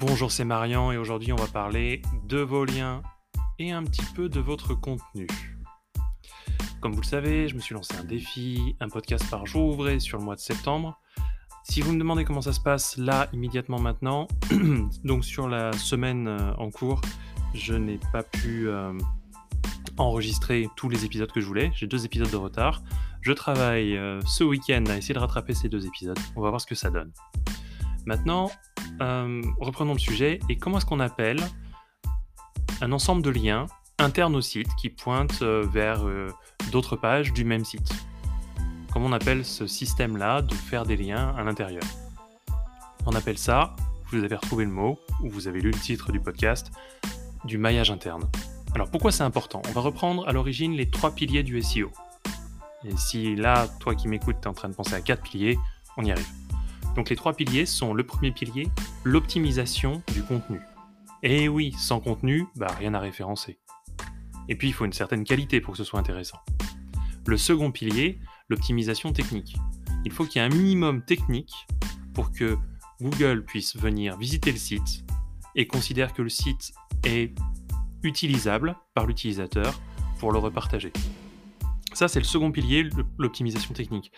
Bonjour, c'est Marian et aujourd'hui on va parler de vos liens et un petit peu de votre contenu. Comme vous le savez, je me suis lancé un défi, un podcast par jour ouvré sur le mois de septembre. Si vous me demandez comment ça se passe là, immédiatement maintenant, donc sur la semaine euh, en cours, je n'ai pas pu euh, enregistrer tous les épisodes que je voulais. J'ai deux épisodes de retard. Je travaille euh, ce week-end à essayer de rattraper ces deux épisodes. On va voir ce que ça donne. Maintenant, euh, reprenons le sujet. Et comment est-ce qu'on appelle un ensemble de liens internes au site qui pointent euh, vers euh, d'autres pages du même site? Comment on appelle ce système-là de faire des liens à l'intérieur? On appelle ça, vous avez retrouvé le mot, ou vous avez lu le titre du podcast, du maillage interne. Alors pourquoi c'est important? On va reprendre à l'origine les trois piliers du SEO. Et si là, toi qui m'écoutes, tu es en train de penser à quatre piliers, on y arrive. Donc les trois piliers sont le premier pilier, l'optimisation du contenu. Et oui, sans contenu, bah rien à référencer. Et puis il faut une certaine qualité pour que ce soit intéressant. Le second pilier, l'optimisation technique. Il faut qu'il y ait un minimum technique pour que Google puisse venir visiter le site et considère que le site est utilisable par l'utilisateur pour le repartager. Ça, c'est le second pilier, l'optimisation technique.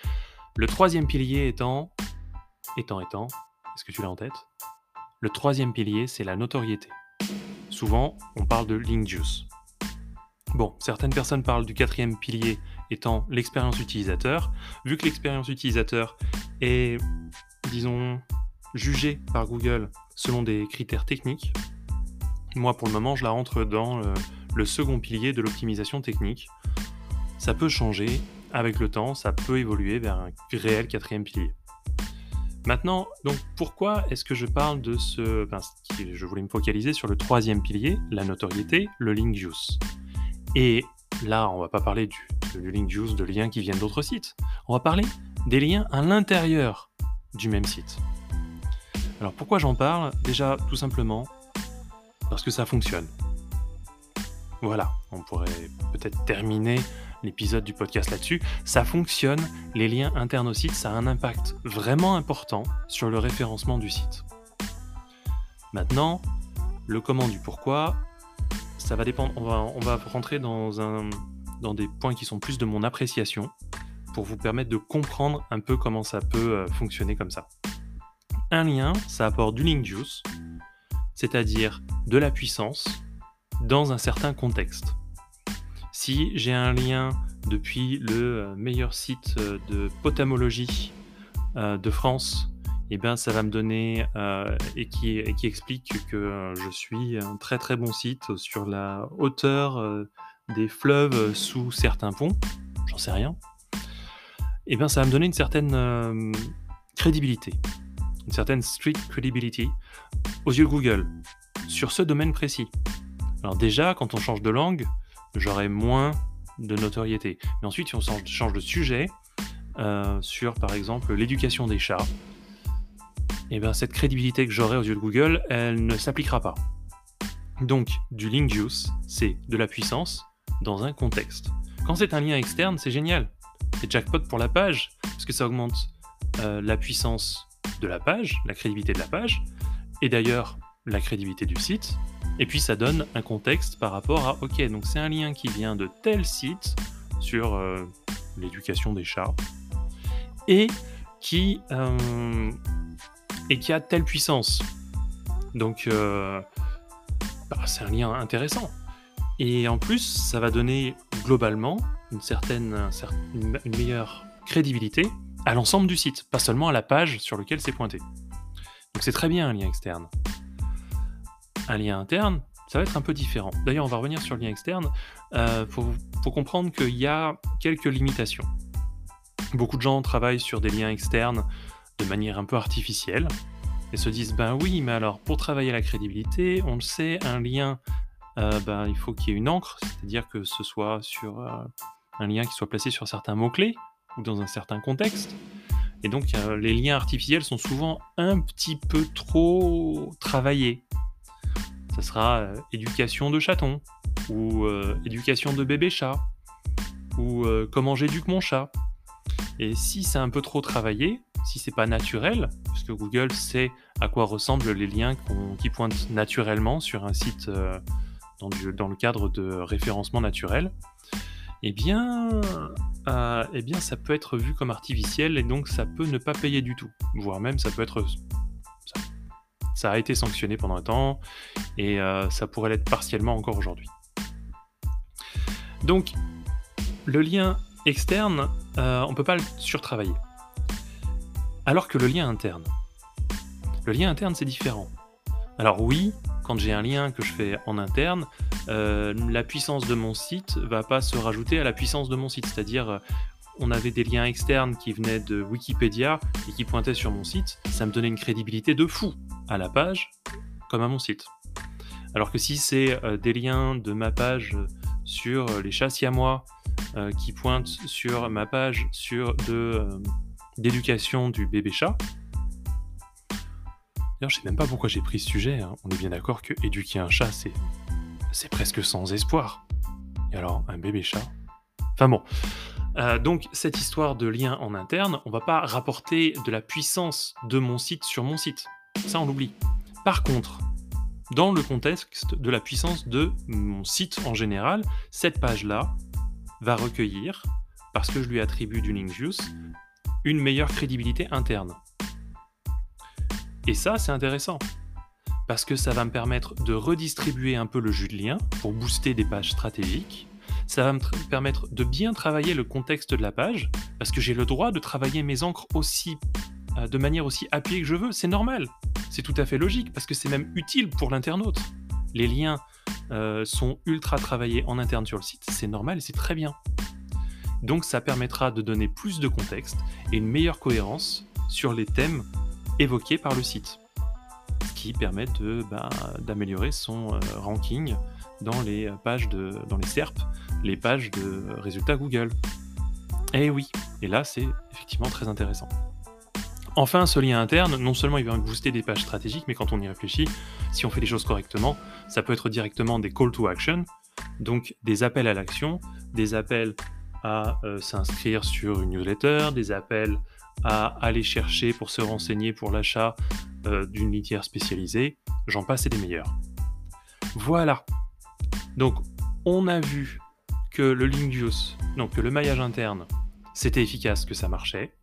Le troisième pilier étant étant étant, est-ce que tu l'as en tête? Le troisième pilier, c'est la notoriété. Souvent, on parle de link juice. Bon, certaines personnes parlent du quatrième pilier étant l'expérience utilisateur. Vu que l'expérience utilisateur est, disons, jugée par Google selon des critères techniques, moi pour le moment je la rentre dans le, le second pilier de l'optimisation technique. Ça peut changer avec le temps, ça peut évoluer vers un réel quatrième pilier. Maintenant, donc pourquoi est-ce que je parle de ce... je voulais me focaliser sur le troisième pilier, la notoriété, le link juice. Et là, on va pas parler du, du link juice de liens qui viennent d'autres sites. On va parler des liens à l'intérieur du même site. Alors pourquoi j'en parle? Déjà, tout simplement, parce que ça fonctionne. Voilà, on pourrait peut-être terminer l'épisode du podcast là-dessus. Ça fonctionne, les liens internes au site, ça a un impact vraiment important sur le référencement du site. Maintenant, le comment du pourquoi, ça va dépendre. On va, rentrer dans, un, dans des points qui sont plus de mon appréciation pour vous permettre de comprendre un peu comment ça peut euh, fonctionner comme ça. Un lien, ça apporte du link juice, c'est-à-dire de la puissance dans un certain contexte. Si j'ai un lien depuis le euh, meilleur site euh, de potamologie euh, de France, et eh bien ça va me donner et, qui, explique que je suis un très très bon site sur la hauteur des fleuves sous certains ponts, j'en sais rien. Et eh bien ça va me donner une certaine crédibilité, une certaine street credibility aux yeux de Google sur ce domaine précis. Alors déjà, quand on change de langue, j'aurai moins de notoriété. Mais ensuite, si on change de sujet, euh, sur par exemple l'éducation des chats, et eh bien cette crédibilité que j'aurai aux yeux de Google, elle ne s'appliquera pas. Donc, du link juice, c'est de la puissance dans un contexte. Quand c'est un lien externe, c'est génial. C'est jackpot pour la page, parce que ça augmente euh, la puissance de la page, la crédibilité de la page, et d'ailleurs la crédibilité du site, et puis ça donne un contexte par rapport à, ok, donc c'est un lien qui vient de tel site sur euh, l'éducation des chats, et qui, euh, et qui a telle puissance. Donc euh, bah, c'est un lien intéressant. Et en plus, ça va donner globalement une certaine, une meilleure crédibilité à l'ensemble du site, pas seulement à la page sur laquelle c'est pointé. Donc c'est très bien un lien externe un lien interne, ça va être un peu différent. D'ailleurs, on va revenir sur le lien externe euh, pour, comprendre qu'il y a quelques limitations. Beaucoup de gens travaillent sur des liens externes de manière un peu artificielle et se disent ben oui, mais alors pour travailler la crédibilité, on le sait, un lien, euh, ben, il faut qu'il y ait une encre, c'est-à-dire que ce soit sur euh, un lien qui soit placé sur certains mots-clés ou dans un certain contexte. Et donc les liens artificiels sont souvent un petit peu trop travaillés ça sera euh, éducation de chaton, ou euh, éducation de bébé chat, ou euh, comment j'éduque mon chat. Et si c'est un peu trop travaillé, si c'est pas naturel, parce que Google sait à quoi ressemblent les liens qui pointent naturellement sur un site euh, dans, le cadre de référencement naturel, eh bien, eh bien, ça peut être vu comme artificiel et donc ça peut ne pas payer du tout, voire même ça peut être ça, a été sanctionné pendant un temps et euh, ça pourrait l'être partiellement encore aujourd'hui. Donc, le lien externe, on ne peut pas le surtravailler. Alors que le lien interne, le lien interne c'est différent. Alors oui, quand j'ai un lien que je fais en interne, euh, la puissance de mon site va pas se rajouter à la puissance de mon site. C'est-à-dire, euh, on avait des liens externes qui venaient de Wikipédia et qui pointaient sur mon site. Ça me donnait une crédibilité de fou à la page comme à mon site. Alors que si c'est euh, des liens de ma page sur les chats siamois qui pointent sur ma page sur de d'éducation du bébé chat. D'ailleurs, je sais même pas pourquoi j'ai pris ce sujet. Hein. On est bien d'accord que éduquer un chat, c'est c'est presque sans espoir. Et alors, un bébé chat? Enfin bon. Euh, donc cette histoire de lien en interne, on va pas rapporter de la puissance de mon site sur mon site. Ça, on l'oublie. Par contre, dans le contexte de la puissance de mon site en général, cette page-là va recueillir, parce que je lui attribue du link juice, une meilleure crédibilité interne. Et ça, c'est intéressant. Parce que ça va me permettre de redistribuer un peu le jus de lien pour booster des pages stratégiques. Ça va me permettre de bien travailler le contexte de la page, parce que j'ai le droit de travailler mes encres aussi, euh, de manière aussi appuyée que je veux. C'est normal. C'est tout à fait logique, parce que c'est même utile pour l'internaute. Les liens euh, sont ultra travaillés en interne sur le site. C'est normal et c'est très bien. Donc ça permettra de donner plus de contexte et une meilleure cohérence sur les thèmes évoqués par le site, qui permet bah, d'améliorer son euh, ranking dans les pages de, dans les SERP, les pages de résultats Google. Et oui, et là c'est effectivement très intéressant. Enfin, ce lien interne, non seulement il va booster des pages stratégiques, mais quand on y réfléchit, si on fait les choses correctement, ça peut être directement des call to action, donc des appels à l'action, des appels à euh, s'inscrire sur une newsletter, des appels à aller chercher pour se renseigner pour l'achat euh, d'une litière spécialisée, j'en passe et des meilleurs. Voilà. Donc, on a vu que le juice, donc que le maillage interne, c'était efficace, que ça marchait.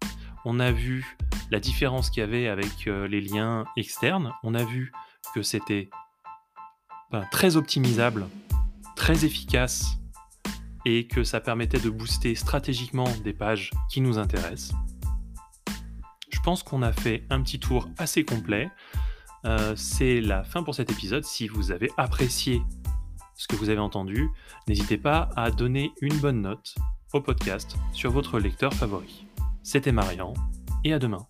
On a vu la différence qu'il y avait avec euh, les liens externes. On a vu que c'était ben, très optimisable, très efficace et que ça permettait de booster stratégiquement des pages qui nous intéressent. Je pense qu'on a fait un petit tour assez complet. Euh, c'est la fin pour cet épisode. Si vous avez apprécié ce que vous avez entendu, n'hésitez pas à donner une bonne note au podcast sur votre lecteur favori. C'était Marian et à demain.